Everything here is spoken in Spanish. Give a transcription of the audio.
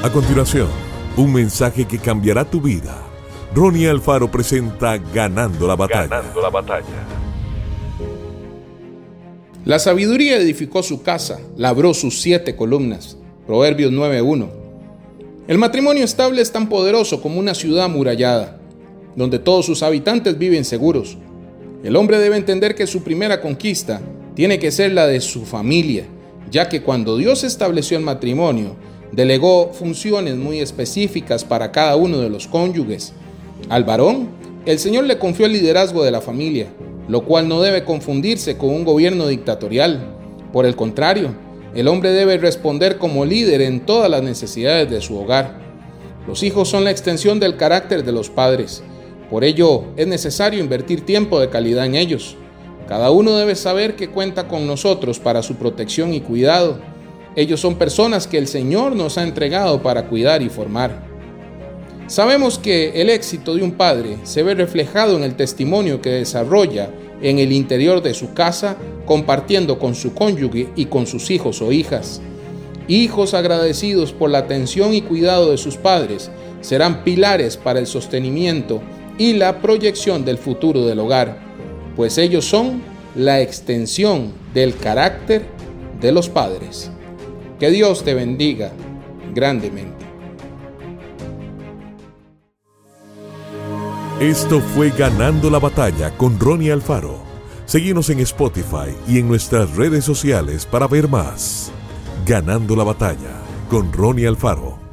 A continuación, un mensaje que cambiará tu vida. Ronnie Alfaro presenta Ganando la batalla. Ganando la batalla. La sabiduría edificó su casa, labró sus siete columnas. Proverbios 9.1. El matrimonio estable es tan poderoso como una ciudad amurallada, donde todos sus habitantes viven seguros. El hombre debe entender que su primera conquista tiene que ser la de su familia, ya que cuando Dios estableció el matrimonio, delegó funciones muy específicas para cada uno de los cónyuges. Al varón, el Señor le confió el liderazgo de la familia, lo cual no debe confundirse con un gobierno dictatorial. Por el contrario, el hombre debe responder como líder en todas las necesidades de su hogar. Los hijos son la extensión del carácter de los padres. Por ello, es necesario invertir tiempo de calidad en ellos. Cada uno debe saber que cuenta con nosotros para su protección y cuidado ellos son personas que el Señor nos ha entregado para cuidar y formar. Sabemos que el éxito de un padre se ve reflejado en el testimonio que desarrolla en el interior de su casa, compartiendo con su cónyuge y con sus hijos o hijas. Hijos agradecidos por la atención y cuidado de sus padres serán pilares para el sostenimiento y la proyección del futuro del hogar, pues ellos son la extensión del carácter de los padres. Que Dios te bendiga grandemente. Esto fue Ganando la Batalla con Ronnie Alfaro. Seguimos en Spotify y en nuestras redes sociales para ver más. Ganando la Batalla con Ronnie Alfaro.